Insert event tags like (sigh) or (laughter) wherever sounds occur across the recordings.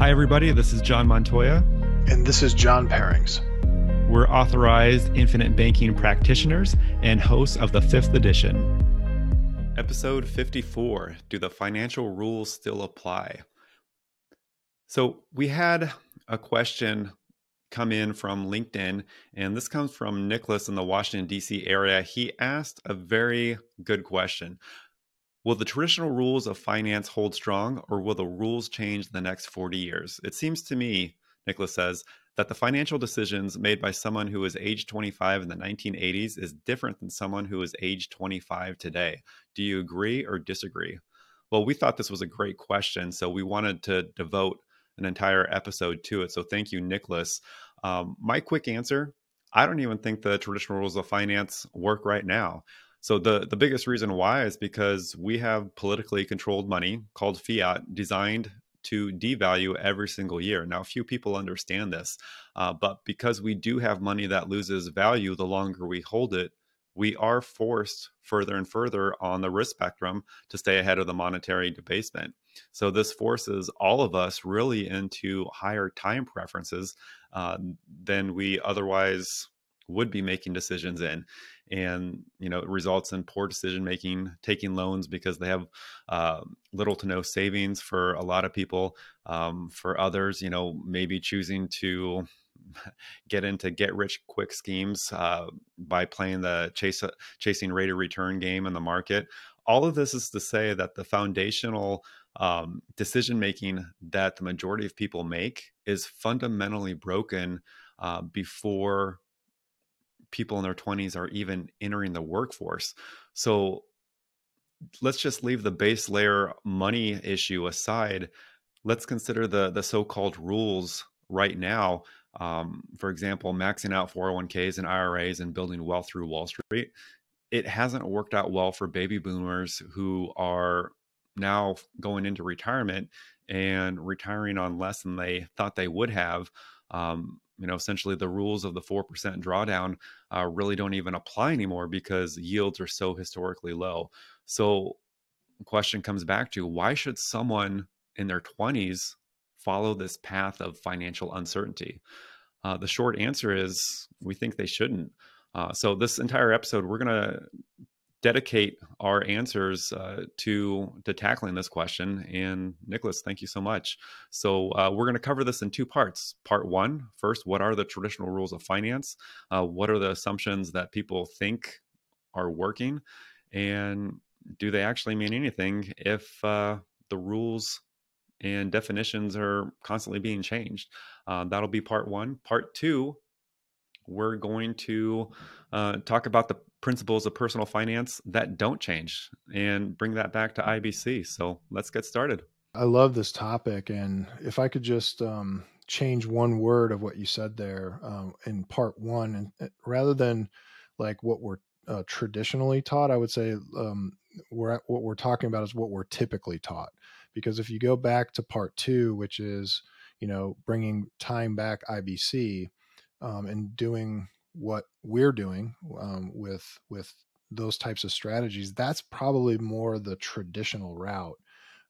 Hi, everybody. This is John Montoya. And this is John Perrings. We're authorized infinite banking practitioners and hosts of the fifth edition. Episode 54 Do the financial rules still apply? So, we had a question come in from LinkedIn, and this comes from Nicholas in the Washington, D.C. area. He asked a very good question Will the traditional rules of finance hold strong, or will the rules change in the next 40 years? It seems to me, Nicholas says, that the financial decisions made by someone who was age 25 in the 1980s is different than someone who is age 25 today. Do you agree or disagree? Well, we thought this was a great question, so we wanted to devote an entire episode to it. So thank you, Nicholas. Um, my quick answer I don't even think the traditional rules of finance work right now. So the the biggest reason why is because we have politically controlled money called fiat designed to devalue every single year. Now, few people understand this, uh, but because we do have money that loses value the longer we hold it, we are forced further and further on the risk spectrum to stay ahead of the monetary debasement. So, this forces all of us really into higher time preferences uh, than we otherwise would be making decisions in and you know it results in poor decision making taking loans because they have uh, little to no savings for a lot of people um, for others you know maybe choosing to (laughs) get into get rich quick schemes uh, by playing the chase chasing rate of return game in the market. All of this is to say that the foundational um, decision making that the majority of people make is fundamentally broken uh, before people in their 20s are even entering the workforce. So let's just leave the base layer money issue aside. Let's consider the the so-called rules right now. Um, for example, maxing out 401ks and IRAs and building wealth through Wall Street. It hasn't worked out well for baby boomers who are now going into retirement and retiring on less than they thought they would have. Um, you know essentially the rules of the 4% drawdown uh, really don't even apply anymore because yields are so historically low. So question comes back to why should someone in their 20s follow this path of financial uncertainty? Uh, the short answer is we think they shouldn't. Uh, so this entire episode we're going to dedicate our answers uh, to to tackling this question. And Nicholas, thank you so much. So uh, we're going to cover this in two parts. Part one, first, what are the traditional rules of finance? Uh, what are the assumptions that people think are working, and do they actually mean anything if uh, the rules and definitions are constantly being changed? Uh, that'll be part one. Part two, we're going to uh, talk about the principles of personal finance that don't change and bring that back to IBC. So let's get started. I love this topic. And if I could just um, change one word of what you said there um, in part one, and uh, rather than like what we're uh, traditionally taught, I would say um, we're at, what we're talking about is what we're typically taught. Because if you go back to part two, which is you know bringing time back IBC um, and doing what we're doing um, with with those types of strategies, that's probably more the traditional route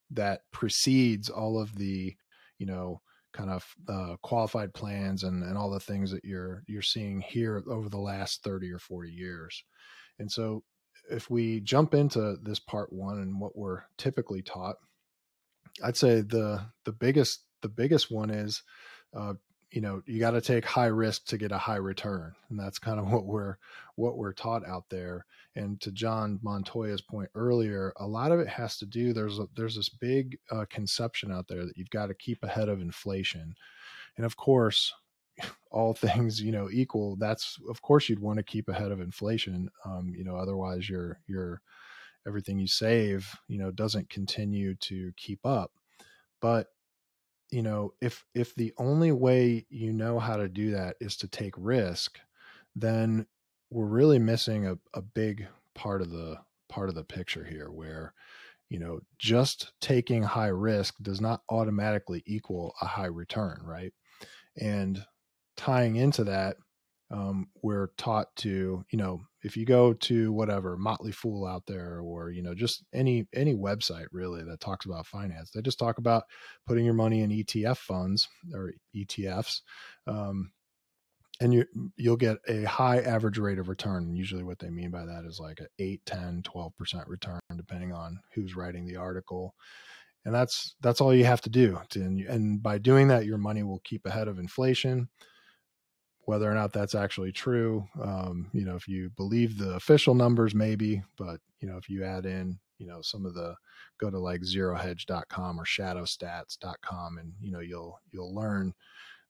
that precedes all of the, you know, kind of uh, qualified plans and, and all the things that you're you're seeing here over the last 30 or 40 years. And so if we jump into this part one and what we're typically taught, I'd say the the biggest the biggest one is uh, you know you got to take high risk to get a high return and that's kind of (laughs) what we're what we're taught out there and to john montoya's point earlier a lot of it has to do there's a, there's this big uh, conception out there that you've got to keep ahead of inflation and of course (laughs) all things you know equal that's of course you'd want to keep ahead of inflation um, you know otherwise your your everything you save you know doesn't continue to keep up but you know if if the only way you know how to do that is to take risk then we're really missing a, a big part of the part of the picture here where you know just taking high risk does not automatically equal a high return right? And tying into that um, we're taught to you know if you go to whatever Motley Fool out there, or you know, just any any website really that talks about finance, they just talk about putting your money in ETF funds or ETFs. Um, and you you'll get a high average rate of return and usually what they mean by that is like a 8 10 12% return depending on who's writing the article and that's that's all you have to do to, and, and by doing that your money will keep ahead of inflation whether or not that's actually true um, you know if you believe the official numbers maybe but you know if you add in you know some of the go to like zerohedge.com or shadowstats.com and you know you'll you'll learn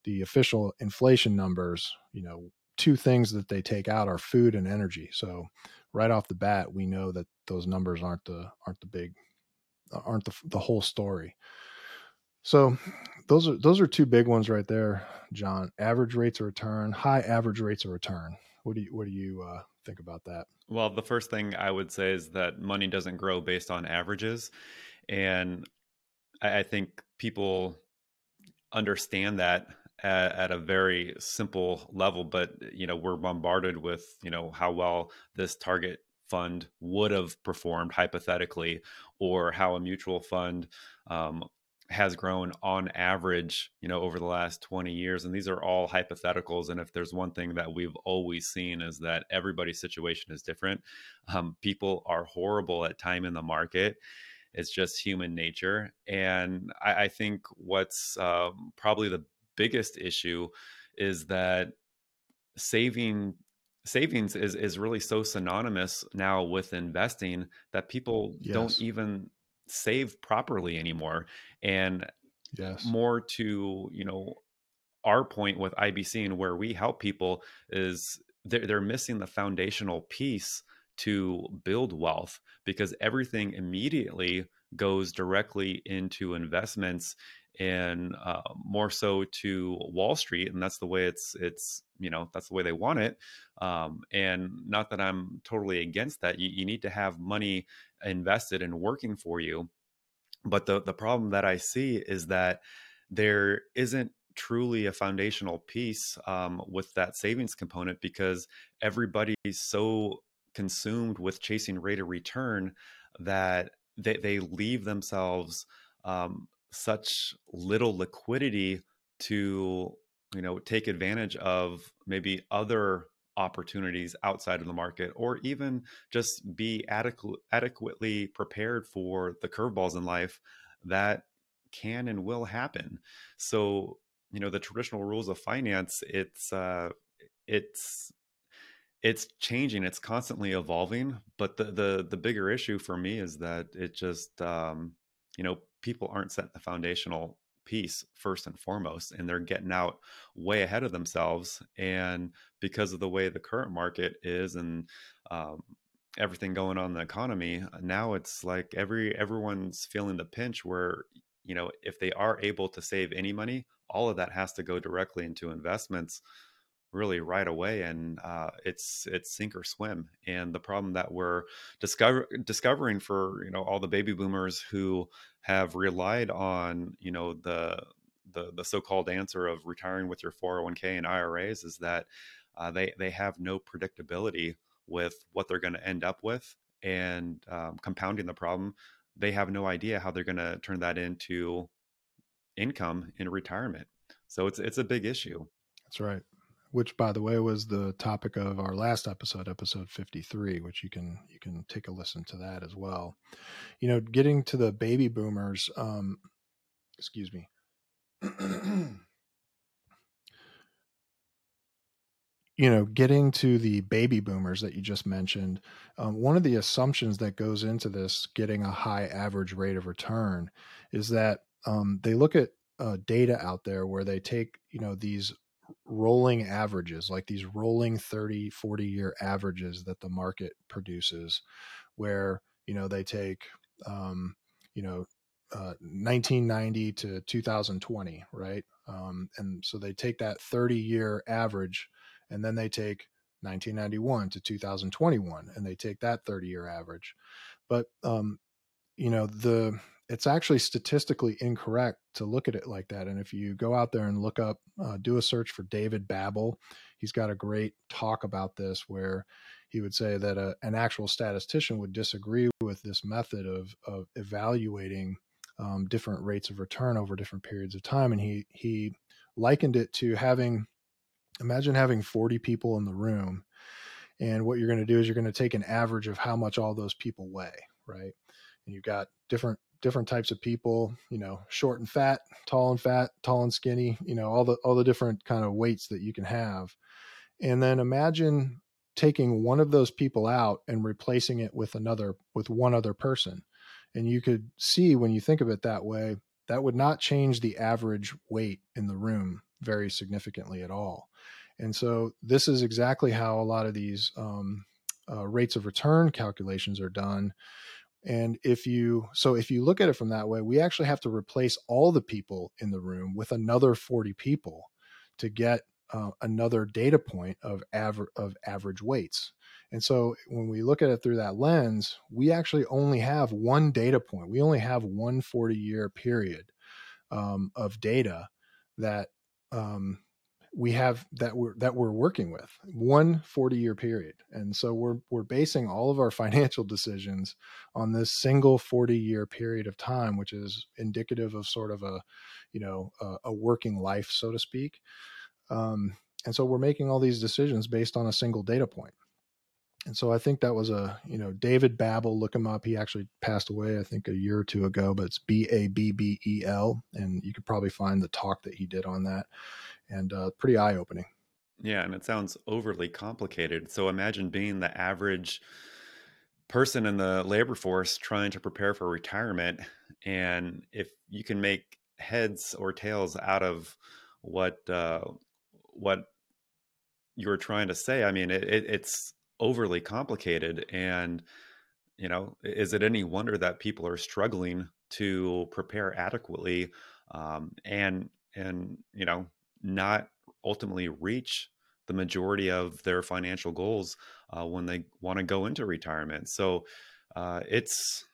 the official inflation numbers you know two things that they take out are food and energy so right off the bat we know that those numbers aren't the aren't the big aren't the, the whole story. So those are those are two big ones right there, John. Average rates of return, high average rates of return. What do you what do you uh, think about that? Well, the first thing I would say is that money doesn't grow based on averages, and I, I think people understand that at, at, a very simple level. But you know, we're bombarded with you know how well this target fund would have performed hypothetically, or how a mutual fund um, has grown on average, you know, over the last 20 years. And these are all hypotheticals. And if there's one thing that we've always seen is that everybody's situation is different. Um, people are horrible at time in the market. It's just human nature. And I, I think what's um, probably the biggest issue is that saving savings is is really so synonymous now with investing that people yes. don't even save properly anymore and yes. more to you know our point with IBC and where we help people is they're, they're missing the foundational piece to build wealth because everything immediately goes directly into investments and uh, more so to Wall Street, and that's the way it's it's you know that's the way they want it. Um, and not that I'm totally against that. You, you need to have money invested and working for you, but the the problem that I see is that there isn't truly a foundational piece um, with that savings component because everybody's so consumed with chasing rate of return that they, they leave themselves um, such little liquidity to you know take advantage of maybe other opportunities outside of the market or even just be adequate, adequately prepared for the curveballs in life that can and will happen. So you know the traditional rules of finance it's uh it's it's changing it's constantly evolving but the the the bigger issue for me is that it just um you know people aren't setting the foundational piece first and foremost and they're getting out way ahead of themselves and because of the way the current market is and um, everything going on in the economy now it's like every everyone's feeling the pinch where you know if they are able to save any money all of that has to go directly into investments really right away and uh, it's it's sink or swim. And the problem that we're discover, discovering for you know all the baby boomers who have relied on you know the the, the so-called answer of retiring with your 401k and iras is that uh, they they have no predictability with what they're going to end up with and um, compounding the problem they have no idea how they're going to turn that into income in retirement. So it's it's a big issue. That's right which by the way was the topic of our last episode episode 53 which you can you can take a listen to that as well. You know getting to the baby boomers um excuse me. (clears throat) You know getting to the baby boomers that you just mentioned um, one of the assumptions that goes into this getting a high average rate of return is that um, they look at uh, data out there where they take you know these rolling averages, like these rolling 30, 40 year averages that the market produces, where, you know, they take, um, you know, uh, 1990 to 2020, right? Um, and so they take that 30 year average and then they take 1991 to 2021 and they take that 30 year average. But, um, you know, the, it's actually statistically incorrect to look at it like that. And if you go out there and look up, uh, do a search for David Babbel, he's got a great talk about this where he would say that a, an actual statistician would disagree with this method of, of evaluating um, different rates of return over different periods of time. And he, he likened it to having, imagine having 40 people in the room. And what you're going to do is you're going to take an average of how much all those people weigh, right? And you've got different different types of people, you know, short and fat, tall and fat, tall and skinny, you know, all the all the different kind of weights that you can have. And then imagine taking one of those people out and replacing it with another with one other person. And you could see when you think of it that way, that would not change the average weight in the room very significantly at all. And so this is exactly how a lot of these um, uh, rates of return calculations are done and if you, so if you look at it from that way, we actually have to replace all the people in the room with another 40 people to get uh, another data point of average of average weights. And so when we look at it through that lens, we actually only have one data point. We only have one 40 year period um, of data that um, we have that we're that we're working with one 40 year period and so we're we're basing all of our (laughs) financial decisions on this single 40 year period of time which is indicative of sort of a you know a, a working life so to speak um, and so we're making all these decisions based on a single data point and so I think that was a you know David Babbel. Look him up. He actually passed away, I think, a year or two ago. But it's B A B B E L, and you could probably find the talk that he did on that and uh, pretty eye opening. Yeah, and it sounds overly complicated. So imagine being the average person in the labor force trying to prepare for retirement, and if you can make heads or tails out of what uh, what you're trying to say, I mean, it, it, it's overly complicated, and you know, is it any wonder that people are struggling to prepare adequately um, and and you know not ultimately reach the majority of their financial goals uh, when they want to go into retirement. So uh, it's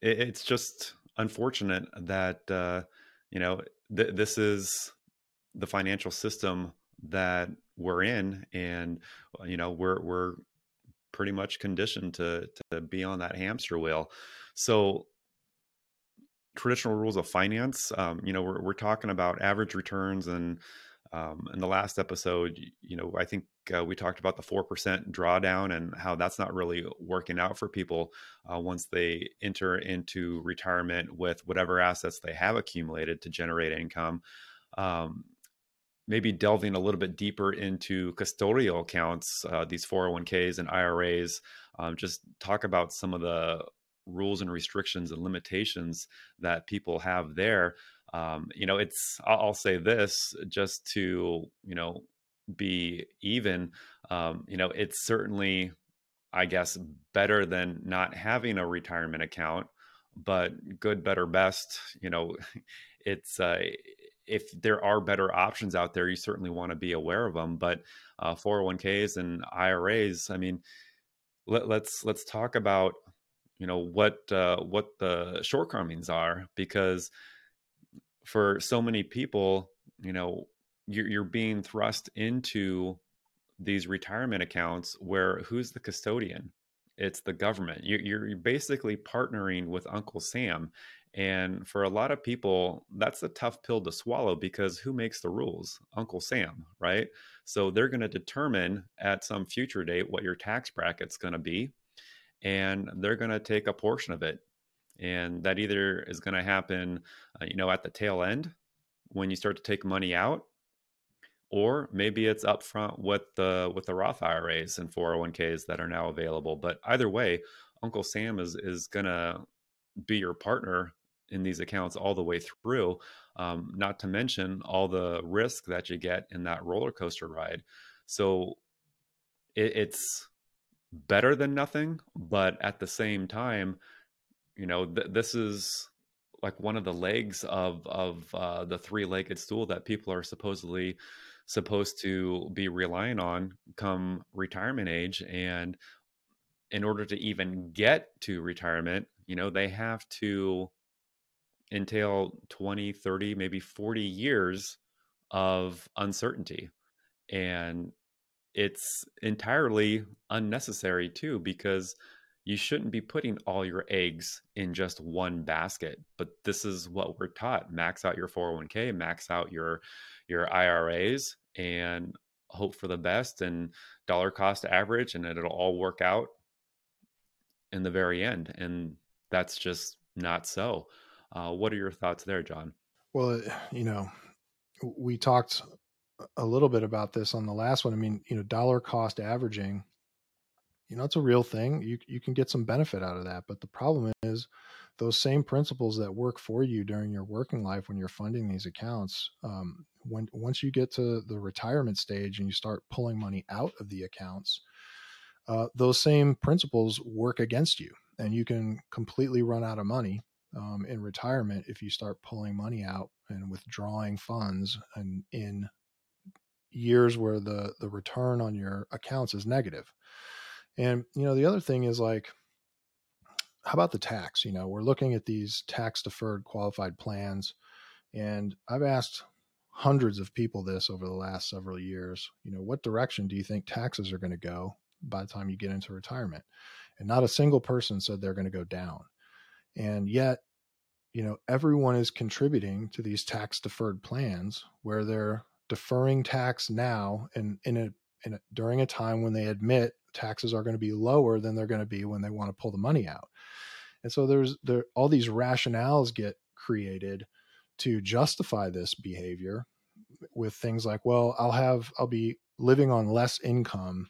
it, it's just unfortunate that uh, you know th- this is the financial system that we're in, and uh, you know we're we're pretty much conditioned to to be on that hamster wheel. So traditional rules of finance. Um, you know, we're, we're talking about average returns, and um, in the last episode, you know, I think uh, we talked about the four percent drawdown and how that's not really working out for people uh, once they enter into retirement with whatever assets they have accumulated to generate income. Um, maybe delving a little bit deeper into custodial accounts, uh, these 401ks and IRAs. Um, just talk about some of the rules and restrictions and limitations that people have there. Um, you know, it's I'll, say this just to you know be even. Um, you know, it's certainly, I guess, better than not having a retirement account, but good, better, best. You know, (laughs) it's. Uh, if there are better options out there, you certainly want to be aware of them. But uh, 401ks and IRAs, I mean, let, let's let's talk about you know what uh, what the shortcomings are because for so many people you know you're, you're being thrust into these retirement accounts where who's the custodian? It's the government. You're, you're basically partnering with uncle sam and for a lot of people that's a tough pill to swallow because who makes the rules? Uncle sam right? So they're going to determine at some future date what your tax bracket's going to be and they're going to take a portion of it. And that either is going to happen uh, you know at the tail end when you start to take money out or maybe it's upfront with the with the Roth IRAs and 401ks that are now available. But either way Uncle Sam is is going to be your partner in these accounts all the way through um, not to mention all the risk that you get in that roller coaster ride. So it, it's better than nothing, but at the same time, you know, th- this is like one of the legs of of uh, the three-legged stool that people are supposedly supposed to be relying on come retirement age and in order to even get to retirement you know they have to entail 20 30 maybe 40 years of uncertainty. And it's entirely unnecessary too because you shouldn't be putting all your eggs in just one basket but this is what we're taught max out your 401k max out your your iras and hope for the best and dollar cost average and it'll all work out in the very end and that's just not so. Uh, what are your thoughts there john? Well you know we talked a little bit about this on the last one. I mean you know dollar cost averaging you know it's a real thing. You you can get some benefit out of that but the problem is those same principles that work for you during your working life when you're funding these accounts um, when once you get to the retirement stage and you start pulling money out of the accounts uh, those same principles work against you and you can completely run out of money um, in retirement if you start pulling money out and withdrawing funds and in years where the the return on your accounts is negative and you know, the other thing is like, how about the tax? You know, we're looking at these tax deferred qualified plans, and I've asked hundreds of people this over the last several years. You know, what direction do you think taxes are going to go by the time you get into retirement? And not a single person said they're going to go down. And yet, you know, everyone is contributing to these tax deferred plans where they're deferring tax now and in a, in a during a time when they admit taxes are going to be lower than they're going to be when they want to pull the money out. And so there's there all these rationales get created to justify this behavior with things like, well, I'll have I'll be living on less income,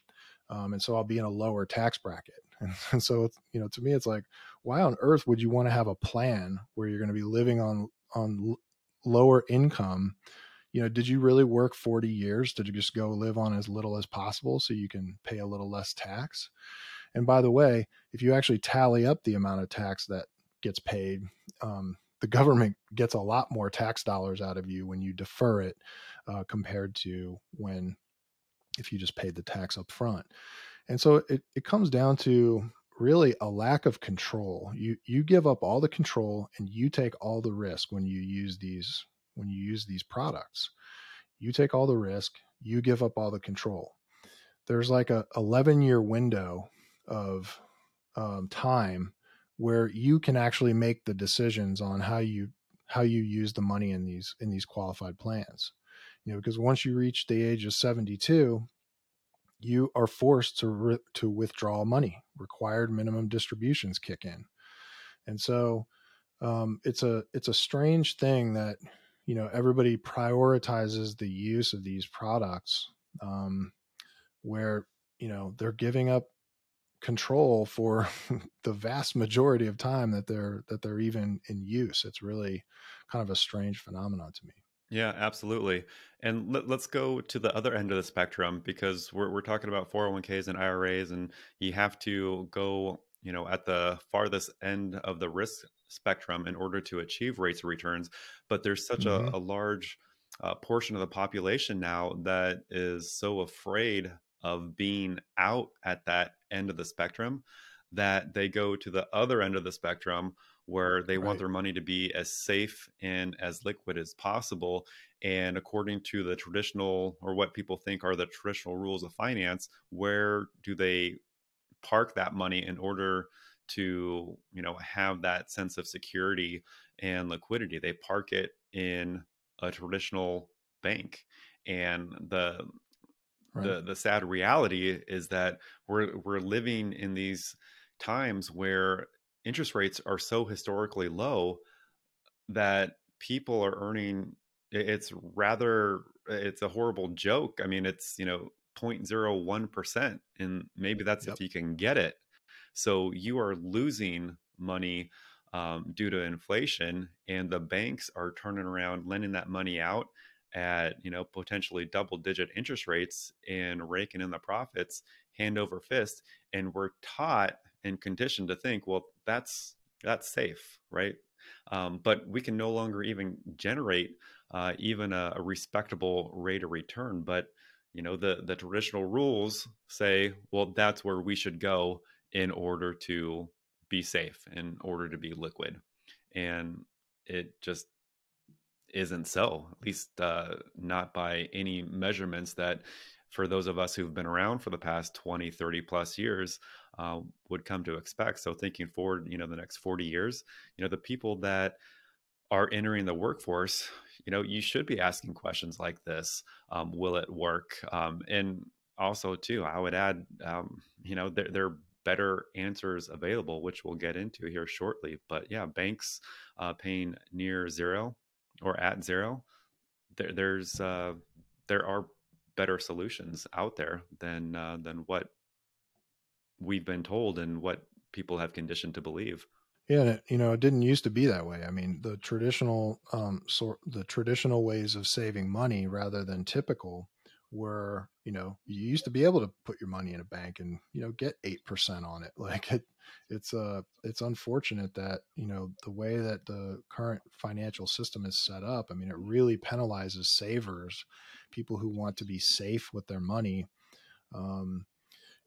um, and so I'll be in a lower tax bracket. (laughs) And, and so you know, to me, it's like, why on earth would you want to have a plan where you're going to be living on on lower income you know, did you really work 40 years? You just go live on as little as possible so you can pay a little less tax? And by the way, if you actually tally up the amount of tax that gets paid, um, the government gets a lot more tax dollars out of you when you defer it uh, compared to when if you just paid the tax up front. And so it, it comes down to really a lack of control. You you give up all the control and you take all the risk when you use these when you use these products. You take all the risk, you give up all the control. There's like a 11 year window of um, time where you can actually make the decisions on how you how you use the money in these in these qualified plans. You know, because once you reach the age of 72, you are forced to re- to withdraw money. Required minimum distributions kick in, and so um, it's a it's a strange thing that you know everybody prioritizes the use of these products um, where you know they're giving up control for (laughs) the vast majority of time that they're that they're even in use. It's really kind of a strange phenomenon to me. Yeah absolutely. And let, us go to the other end of the spectrum because we're, we're talking about 401ks and iras and you have to go you know at the farthest end of the risk spectrum in order to achieve rates of returns but there's such mm-hmm. a, a, large uh, portion of the population now that is so afraid of being out at that end of the spectrum that they go to the other end of the spectrum where they right. want their money to be as safe and as liquid as possible. And according to the traditional, or what people think are the traditional rules of finance, where do they park that money in order to you know have that sense of security and liquidity they park it in a traditional bank and the right. the the sad reality is that we're we're living in these times where interest rates are so historically low that people are earning it's rather it's a horrible joke i mean it's you know 0.01% and maybe that's yep. if you can get it so you are losing money um, due to inflation and the banks are turning around lending that money out at you know potentially double digit interest rates and raking in the profits hand over fist and we're taught and conditioned to think well that's that's safe right? Um, but we can no longer even generate uh, even a, a respectable rate of return. But you know the the traditional rules say well that's where we should go in order to be safe in order to be liquid and it just isn't so, at least uh, not by any measurements that for those of us who've been around for the past 20, 30 plus years uh, would come to expect. So thinking forward, you know, the next 40 years, you know, the people that are entering the workforce, you know, you should be asking questions like this. Um, will it work? Um, and also too, I would add, um, you know, there are better answers available, which we'll get into here shortly. But yeah, banks uh, paying near zero or at zero, there, there's uh, there are better solutions out there than uh, than what we've been told and what people have conditioned to believe. Yeah, it, you know, it didn't used to be that way. I mean, the traditional um, sort the traditional ways of saving money rather than typical were, you know, you used to be able to put your money in a bank and you know get eight percent on it. (laughs) Like it, it's uh it's unfortunate that you know the way that the current financial system is set up. I mean, it really penalizes savers, people who want to be safe with their money. Um,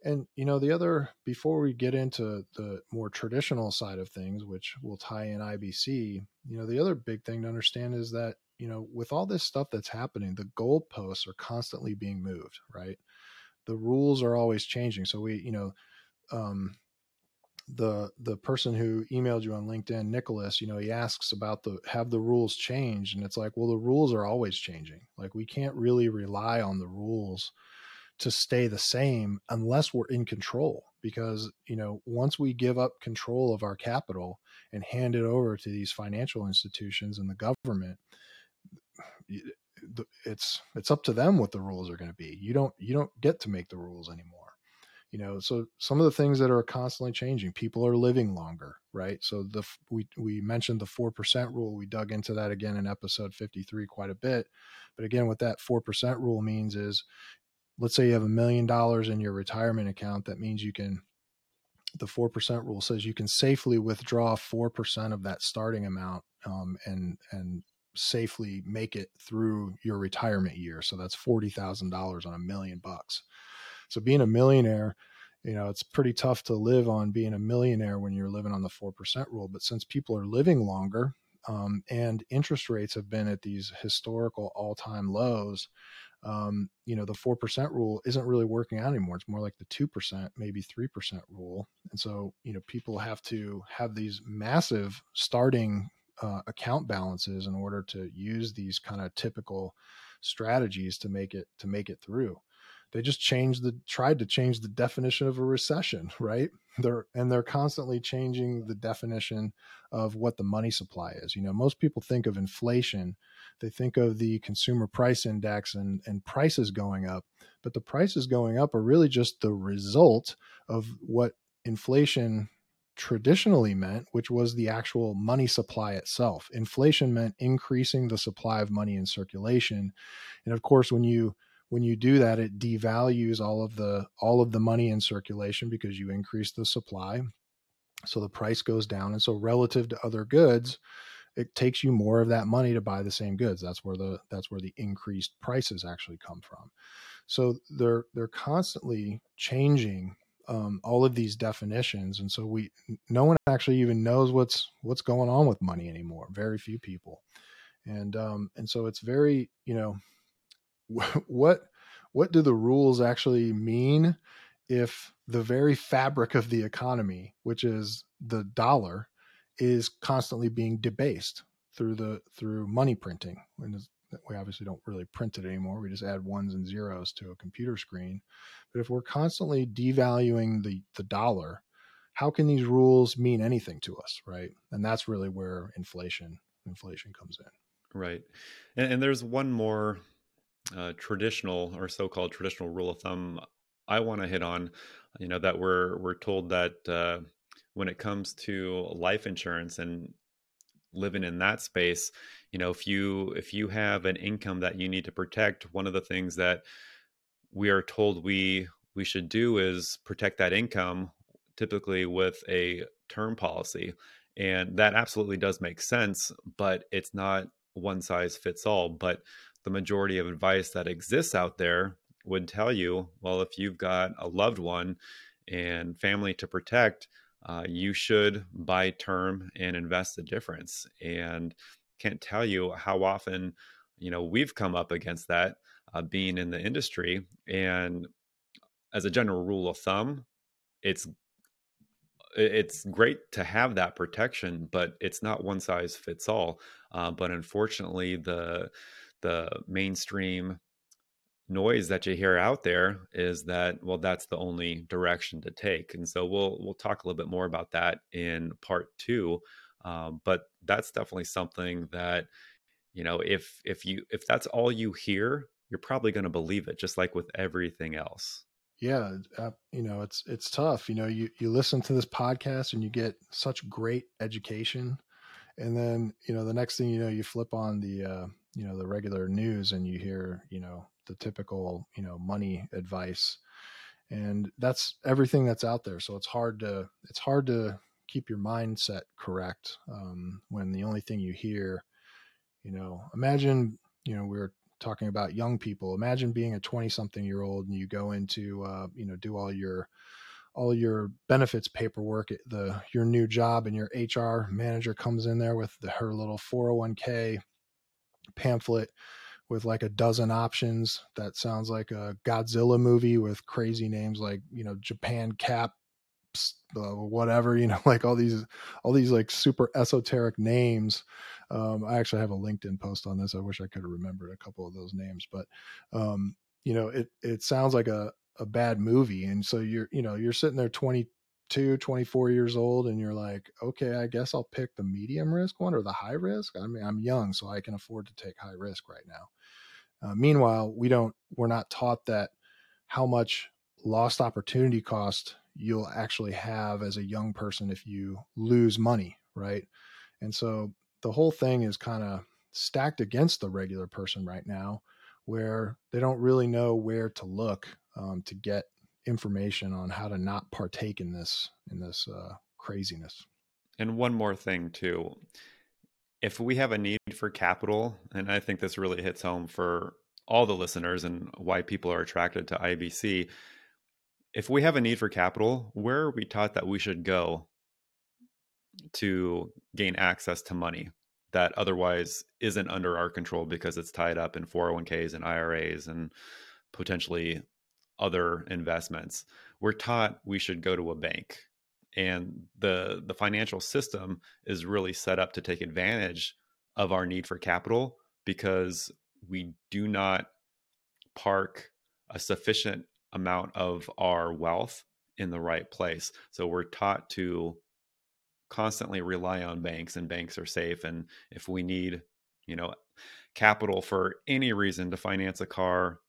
and you know the other before we get into the more traditional side of things which will tie in ibc you know the other big thing to understand is that you know with all this stuff that's happening the goalposts are constantly being moved right? The rules are always changing. So we you know um, the the person who emailed you on linkedin nicholas you know he asks about the have the rules changed? And it's like well the rules are always changing. Like we can't really rely on the rules to stay the same unless we're in control. Because you know once we give up control of our capital and hand it over to these financial institutions and the government it's it's up to them what the rules are going to be. You don't you don't get to make the rules anymore. You know so some of the things that are constantly changing people are living longer right? So the we we mentioned the 4% rule. We dug into that again in episode 53 quite a bit. But again what that 4% rule means is let's say you have a million dollars in your retirement account, that means you can, the 4% rule says you can safely withdraw 4% of that starting amount um, and, and safely make it through your retirement year. So that's $40,000 on a million bucks. So being a millionaire, you know, it's pretty tough to live on being a millionaire when you're living on the 4% rule. But since people are living longer um, and interest rates have been at these historical all time lows, um, you know, the 4% rule isn't really working out anymore. It's more like the 2%, maybe 3% rule. And so, you know, people have to have these massive starting uh, account balances in order to use these kind of typical strategies to make it to make it through. They just changed the tried to change the definition of a recession (laughs) right? They're and they're constantly changing the definition of what the money supply is. You know most people think of inflation they think of the consumer price index and and prices going up but the prices going up are really just the result of what inflation traditionally meant, which was the actual money supply itself. Inflation meant increasing the supply of money in circulation. And of course, when you when you do that it devalues all of the all of the money in circulation because you increase the supply so the price goes down and so relative to other goods it takes you more of that money to buy the same goods that's where the that's where the increased prices actually come from so they're they're constantly changing um, all of these definitions and so we no one actually even knows what's what's going on with money anymore very few people and um and so it's very you know (laughs) what what do the rules actually mean if the very fabric of the economy, which is the dollar, is constantly being debased through the through money printing? And we obviously don't really print it anymore. We just add ones and zeros to a computer screen. But if we're constantly devaluing the the dollar, how can these rules mean anything to us, right? And that's really where inflation inflation comes in. Right. And, and there's one more uh, traditional or so-called traditional rule of thumb I want to hit on, you know, that we're we're told that uh, when it comes to life insurance and living in that space, you know, if you if you have an income that you need to protect, one of the things that we are told we we should do is protect that income, typically with a term policy, and that absolutely does make sense, but it's not one size fits all. But the majority of advice that exists out there would tell you well if you've got a loved one and family to protect uh, you should buy term and invest the difference. And can't tell you how often, you know, we've come up against that uh, being in the industry. And as a general rule of thumb, it's it's great to have that protection, but it's not one size fits all. Uh, but unfortunately, the the mainstream noise that you hear out there is that well that's the only direction to take and so we'll we'll talk a little bit more about that in part two um, but that's definitely something that you know if if you if that's all you hear you're probably going to believe it just like with everything else. Yeah uh, you know it's it's tough you know you you listen to this podcast and you get such great education and then you know the next thing you know you flip on the uh you know the regular news and you hear you know the typical you know money advice and that's everything that's out there so it's hard to it's hard to keep your mindset correct um, when the only thing you hear you know imagine you know we are talking about young people imagine being a 20 something year old and you go into uh, you know do all your all your benefits paperwork at the your new job and your hr manager comes in there with the, her little 401k pamphlet with like a dozen options. That sounds like a godzilla movie with crazy names like you know japan cap uh, whatever you know (laughs) like all these all these like super esoteric names. Um, i actually have a linkedin post on this. I wish i could have remembered a couple of those names but um, you know it it sounds like a a bad movie and so you're you know you're sitting there 22 24 years old and you're like okay i guess i'll pick the medium risk one or the high risk? I mean i'm young so i can afford to take high risk right now. Uh, meanwhile we don't we're not taught that how much lost opportunity cost you'll actually have as a young person if you lose money, right? And so the whole thing is kind of stacked against the regular person right now, where they don't really know where to look um, to get information on how to not partake in this in this uh, craziness. And one more thing too, if we have a need for capital, and I think this really hits home for all the listeners and why people are attracted to IBC if we have a need for capital, where are we taught that we should go to gain access to money that otherwise isn't under our control because it's tied up in 401ks and IRAs and potentially other investments? We're taught we should go to a bank. And the the financial system is really set up to take advantage of our need for capital because we do not park a sufficient amount of our wealth in the right place. So we're taught to constantly rely on banks and banks are safe and if we need, you know, capital for any reason to finance a car,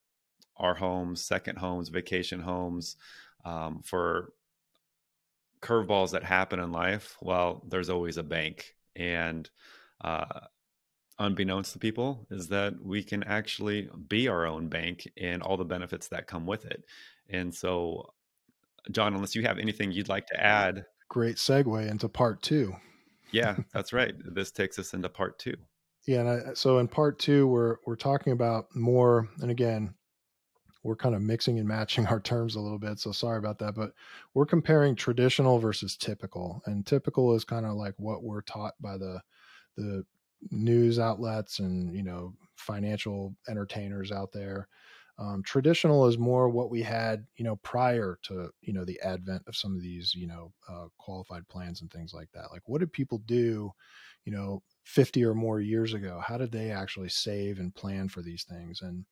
our homes, second homes, vacation homes, um, for curveballs that happen in life, well, there's always a bank. And uh, unbeknownst to people is that we can actually be our own bank and all the benefits that come with it. And so, John, unless you have anything you'd like to add, great segue into part two. yeah, (laughs) that's right. This takes us into part two. Yeah, and I, so in part two, we're we're talking about more, and again, we're kind of mixing and matching (laughs) our terms a little bit. So sorry about that, but we're comparing traditional versus typical, and typical is kind of like what we're taught by the the news outlets and you know financial entertainers out there. Um, traditional is more what we had you know prior to you know the advent of some of these you know uh, qualified plans and things like that. Like what did people do you know 50 or more years ago? How did they actually save and plan for these things? And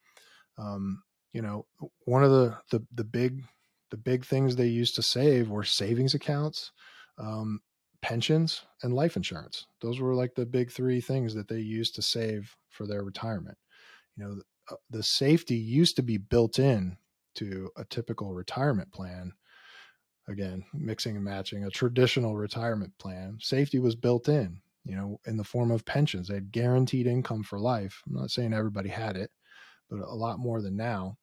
um, you know one of the the, the big the big things they used to save were savings accounts. Um, pensions and life insurance. Those were like the big three things that they used to save for their retirement. You know, the, uh, the safety used to be built in to a typical retirement plan. Again, mixing and matching a traditional retirement plan. Safety was built in, you know, in the form of pensions. They had guaranteed income for life. I'm not saying everybody had it, but a lot more than now.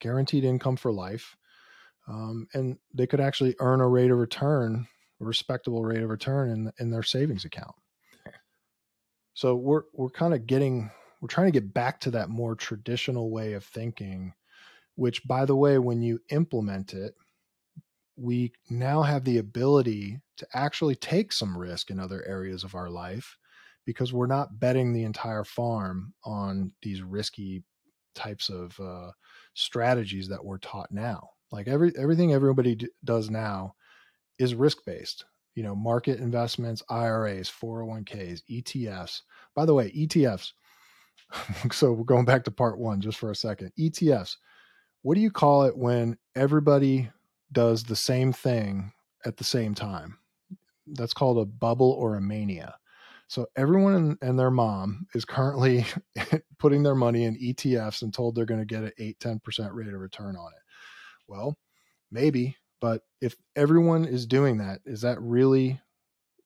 Guaranteed income for life. Um, and they could actually earn a rate of return a respectable rate of return in in their savings account. So we're we're kind of getting we're trying to get back to that more traditional way of thinking, which by the way, when you implement it, we now have the ability to actually take some risk in other areas of our life because we're not betting the entire farm on these risky types of uh, strategies that we're taught now. Like every everything everybody d- does now is risk based. You know, market investments, IRAs, 401ks, ETFs. By the way, ETFs. (laughs) so we're going back to part one just for a second. ETFs. What do you call it when everybody does the same thing at the same time? That's called a bubble or a mania. So everyone and their mom is currently (laughs) putting their money in ETFs and told they're going to get an 8 10% rate of return on it. Well, maybe, but if everyone is doing that, is that really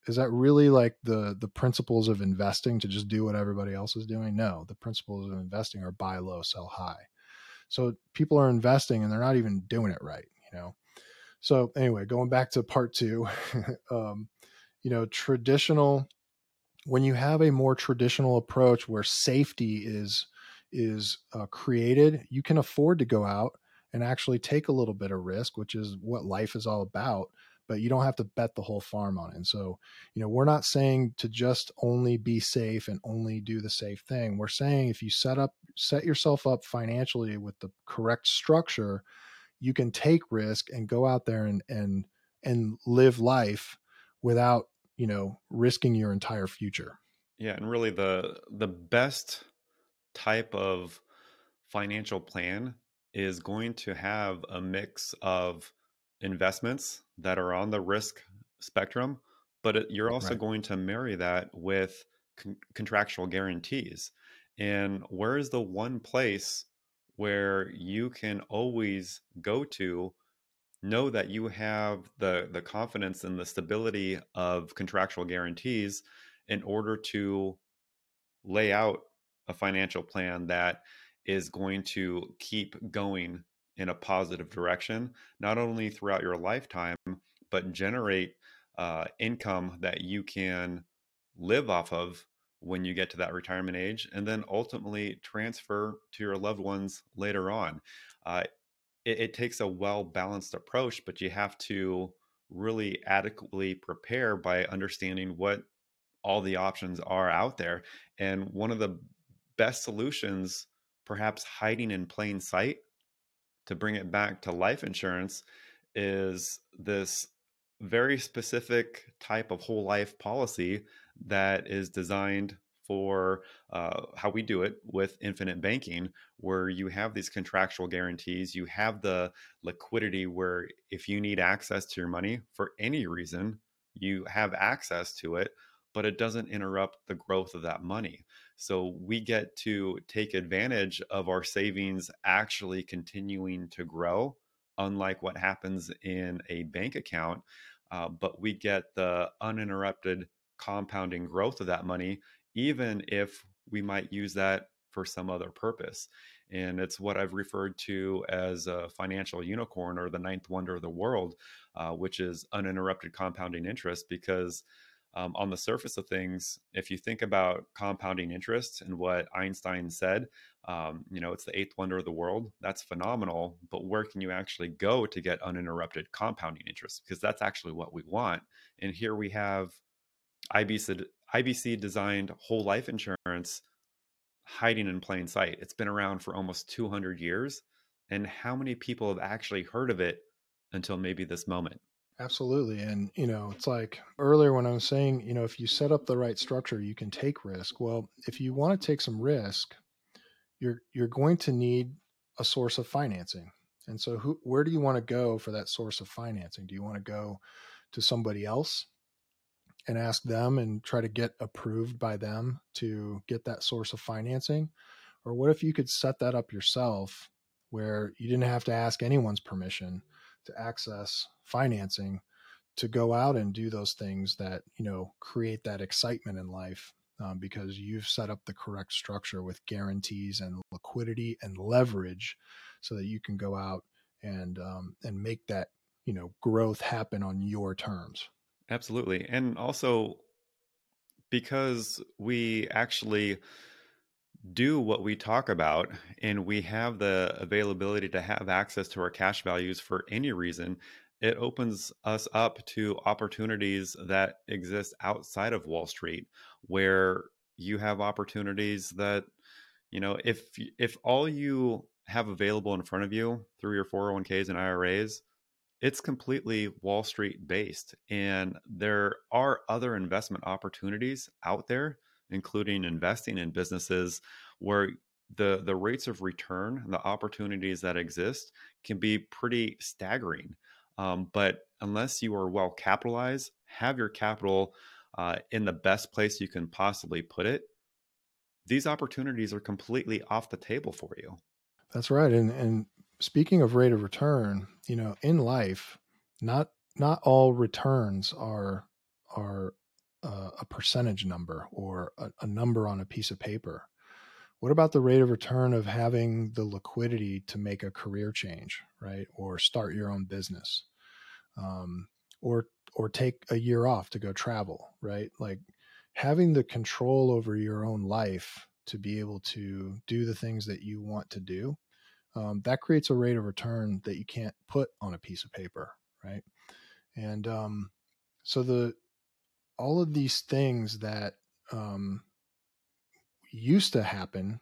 is that really like the the principles of investing to just do what everybody else is doing? No, the principles of investing are buy low, sell high. So people are investing and they're not even doing it right, you know. So anyway, going back to part two, (laughs) um, you know, traditional when you have a more traditional approach where safety is is uh, created, you can afford to go out and actually take a little bit of risk, which is what life is all about. But you don't have to bet the whole farm on it. And so, you know, we're not saying to just only be safe and only do the safe thing. We're saying if you set up set yourself up financially with the correct structure, you can take risk and go out there and and and live life without you know risking your entire future yeah and really the the best type of financial plan is going to have a mix of investments that are on the risk spectrum but it, you're also right. going to marry that with con- contractual guarantees and where is the one place where you can always go to know that you have the the confidence and the stability of contractual guarantees in order to lay out a financial plan that is going to keep going in a positive direction not only throughout your lifetime but generate uh, income that you can live off of when you get to that retirement age and then ultimately transfer to your loved ones later on uh, it, it takes a well balanced approach, but you have to really adequately prepare by understanding what all the options are out there. And one of the best solutions, perhaps hiding in plain sight, to bring it back to life insurance, is this very specific type of whole life policy that is designed for uh, how we do it with infinite banking, where you have these contractual guarantees, you have the liquidity where if you need access to your money for any reason, you have access to it, but it doesn't interrupt the growth of that money. So we get to take advantage of our savings actually continuing to grow, unlike what happens in a bank account. Uh, but we get the uninterrupted compounding growth of that money even if we might use that for some other purpose. And it's what I've referred to as a financial unicorn or the ninth wonder of the world, uh, which is uninterrupted compounding interest. Because um, on the surface of things, if you think about compounding interest and what Einstein said, um, you know, it's the eighth wonder of the world. That's phenomenal. But where can you actually go to get uninterrupted compounding interest? Because that's actually what we want. And here we have IBC, IBC designed whole life insurance hiding in plain sight. It's been around for almost 200 years. And how many people have actually heard of it until maybe this moment? Absolutely. And, you know, it's like earlier when I was saying, you know, if you set up the right structure, you can take risk. Well, if you want to take some risk, you're you're going to need a source of financing. And so who where do you want to go for that source of financing? Do you want to go to somebody else and ask them and try to get approved by them to get that source of financing? Or what if you could set that up yourself where you didn't have to ask anyone's permission to access financing to go out and do those things that, you know, create that excitement in life um, because you've set up the correct structure with guarantees and liquidity and leverage so that you can go out and um, and make that you know growth happen on your terms Absolutely. And also because we actually do what we talk about and we have the availability to have access to our cash values for any reason, it opens us up to opportunities that exist outside of Wall Street, where you have opportunities that, you know, if if all you have available in front of you through your 401ks and IRAs, it's completely Wall Street based. And there are other investment opportunities out there, including investing in businesses where the, the rates of return the opportunities that exist can be pretty staggering. Um, but unless you are well capitalized, have your capital uh, in the best place you can possibly put it, these opportunities are completely off the table for you. That's right. And and speaking of rate of return, you know, in life, not not all returns are are uh, a percentage number or a, a number on a piece of paper. What about the rate of return of having the liquidity to make a career change, right, or start your own business, um, or or take a year off to go travel, right? Like having the control over your own life to be able to do the things that you want to do um, that creates a rate of return that you can't put on a piece of paper, right? And um, so the all of these things that um, used to happen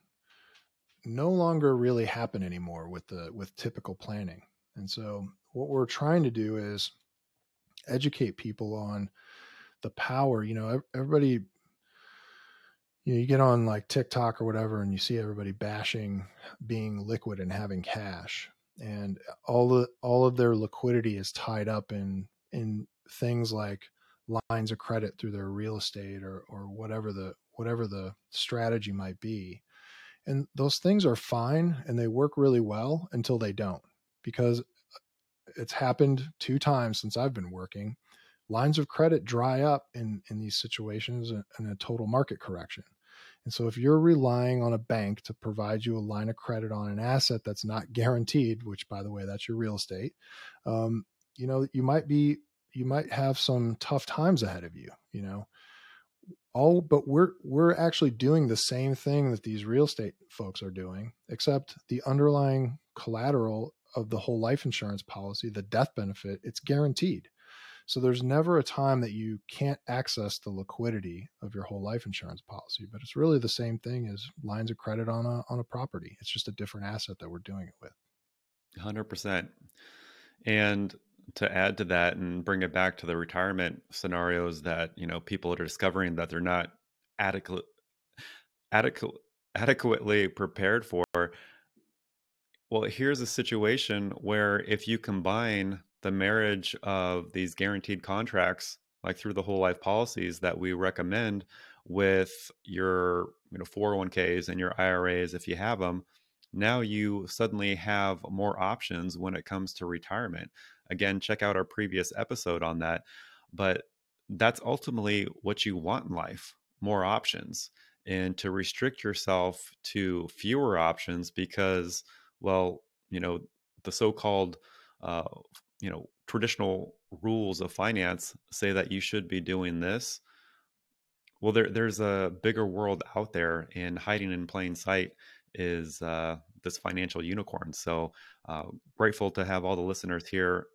no longer really happen anymore with the with typical planning. And so what we're trying to do is educate people on the power. You know, everybody you know, you get on like TikTok or whatever, and you see everybody bashing being liquid and having cash, and all the all of their liquidity is tied up in in things like lines of credit through their real estate or or whatever the whatever the strategy might be. And those things are fine and they work really well until they don't, because it's happened two times since I've been working. Lines of credit dry up in in these situations in a total market correction and so if you're relying on a bank to provide you a line of credit on an asset that's not guaranteed, which by the way, that's your real estate, um, you know, you might be, you might have some tough times ahead of you, you know, all, but we're, we're actually doing the same thing that these real estate folks are doing, except the underlying collateral of the whole life insurance policy, the death benefit, it's guaranteed. So there's never a time that you can't access the liquidity of your whole life insurance policy, but it's really the same thing as lines of credit on a on a property. It's just a different asset that we're doing it with. 100%. And to add to that and bring it back to the retirement scenarios that, you know, people are discovering that they're not adequate adequate adequately prepared for. Well, here's a situation where if you combine the marriage of these guaranteed contracts like through the whole life policies that we recommend with your you know 401ks and your IRAs if you have them now you suddenly have more options when it comes to retirement again check out our previous episode on that but that's ultimately what you want in life more options and to restrict yourself to fewer options because well you know the so-called uh, you know traditional rules of finance say that you should be doing this. Well there, there's a bigger world out there and hiding in plain sight is uh, this financial unicorn. So uh, grateful to have all the listeners here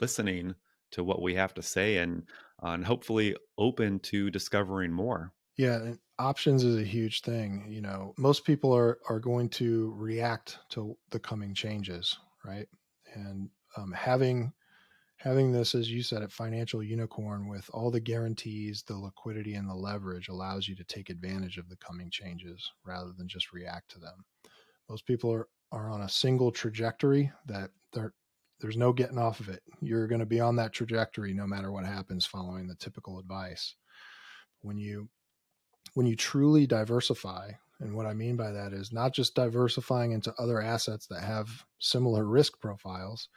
listening to what we have to say and uh, and hopefully open to discovering more yeah options is a huge thing you know most people are are going to react to the coming changes right and um, having having this, as you said, a financial unicorn with all the guarantees, the liquidity, and the leverage allows you to take advantage of the coming changes rather than just react to them. Most people are, are on a single trajectory that there's no getting off of it. You're going to be on that trajectory no matter what happens following the typical advice. When you when you truly diversify, and what I mean by that is not just diversifying into other assets that have similar risk profiles,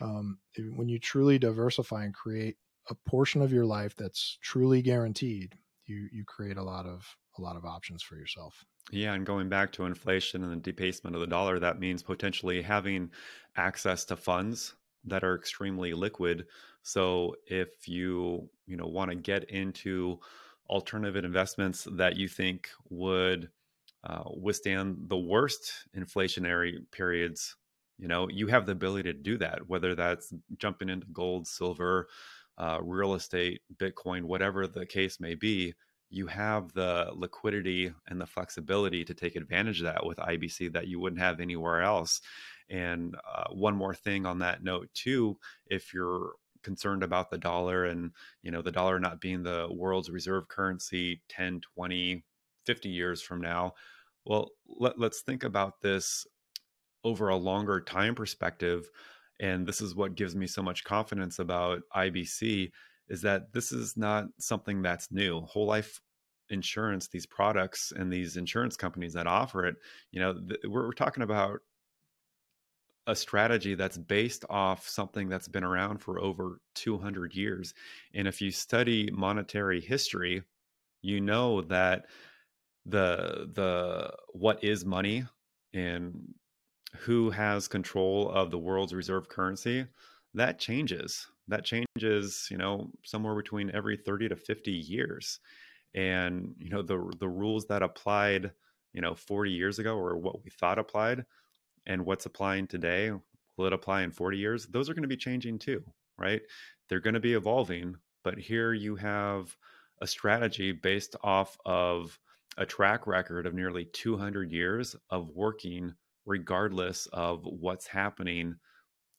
um, when you truly diversify and create a portion of your life that's truly guaranteed, you you create a lot of a lot of options for yourself. Yeah, and going back to inflation and the debasement of the dollar, that means potentially having access to funds that are extremely liquid. So if you you know want to get into alternative investments that you think would uh, withstand the worst inflationary periods you know you have the ability to do that whether that's jumping into gold silver uh, real estate bitcoin whatever the case may be you have the liquidity and the flexibility to take advantage of that with ibc that you wouldn't have anywhere else. And uh, one more thing on that note too if you're concerned about the dollar and you know the dollar not being the world's reserve currency 10 20 50 years from now well let, let's think about this over a longer time perspective. And this is what gives me so much confidence about ibc is that this is not something that's new whole life insurance these products and these insurance companies that offer it you know th- we're, we're talking about a strategy that's based off something that's been around for over 200 years. And if you study monetary history, you know that the the what is money and who has control of the world's reserve currency that changes that changes you know somewhere between every 30 to 50 years. And you know the the rules that applied you know 40 years ago or what we thought applied and what's applying today will it apply in 40 years? Those are going to be changing too right? They're going to be evolving but here you have a strategy based off of a track record of nearly 200 years of working regardless of what's happening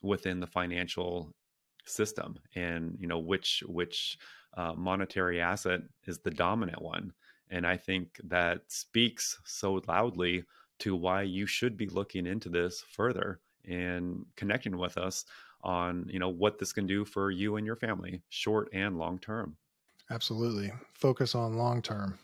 within the financial system and you know which which uh, monetary asset is the dominant one. And i think that speaks so loudly to why you should be looking into this further and connecting with us on you know what this can do for you and your family short and long term. Absolutely. Focus on long term.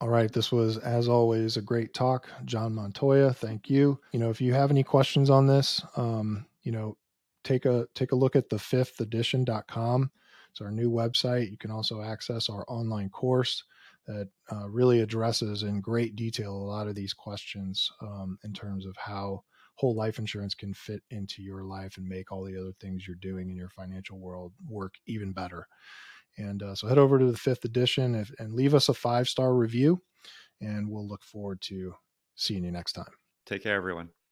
All right. This was as always a great talk. John montoya thank you. You know if you have any questions on this um, you know take a take a look at the fifth edition.com it's our new website you can also access our online course that uh, really addresses in great detail a lot of these questions um, in terms of how whole life insurance can fit into your life and make all the other things you're doing in your financial world work even better. And uh, so head over to the fifth edition if, and leave us a five star review, and we'll look forward to seeing you next time. Take care, everyone.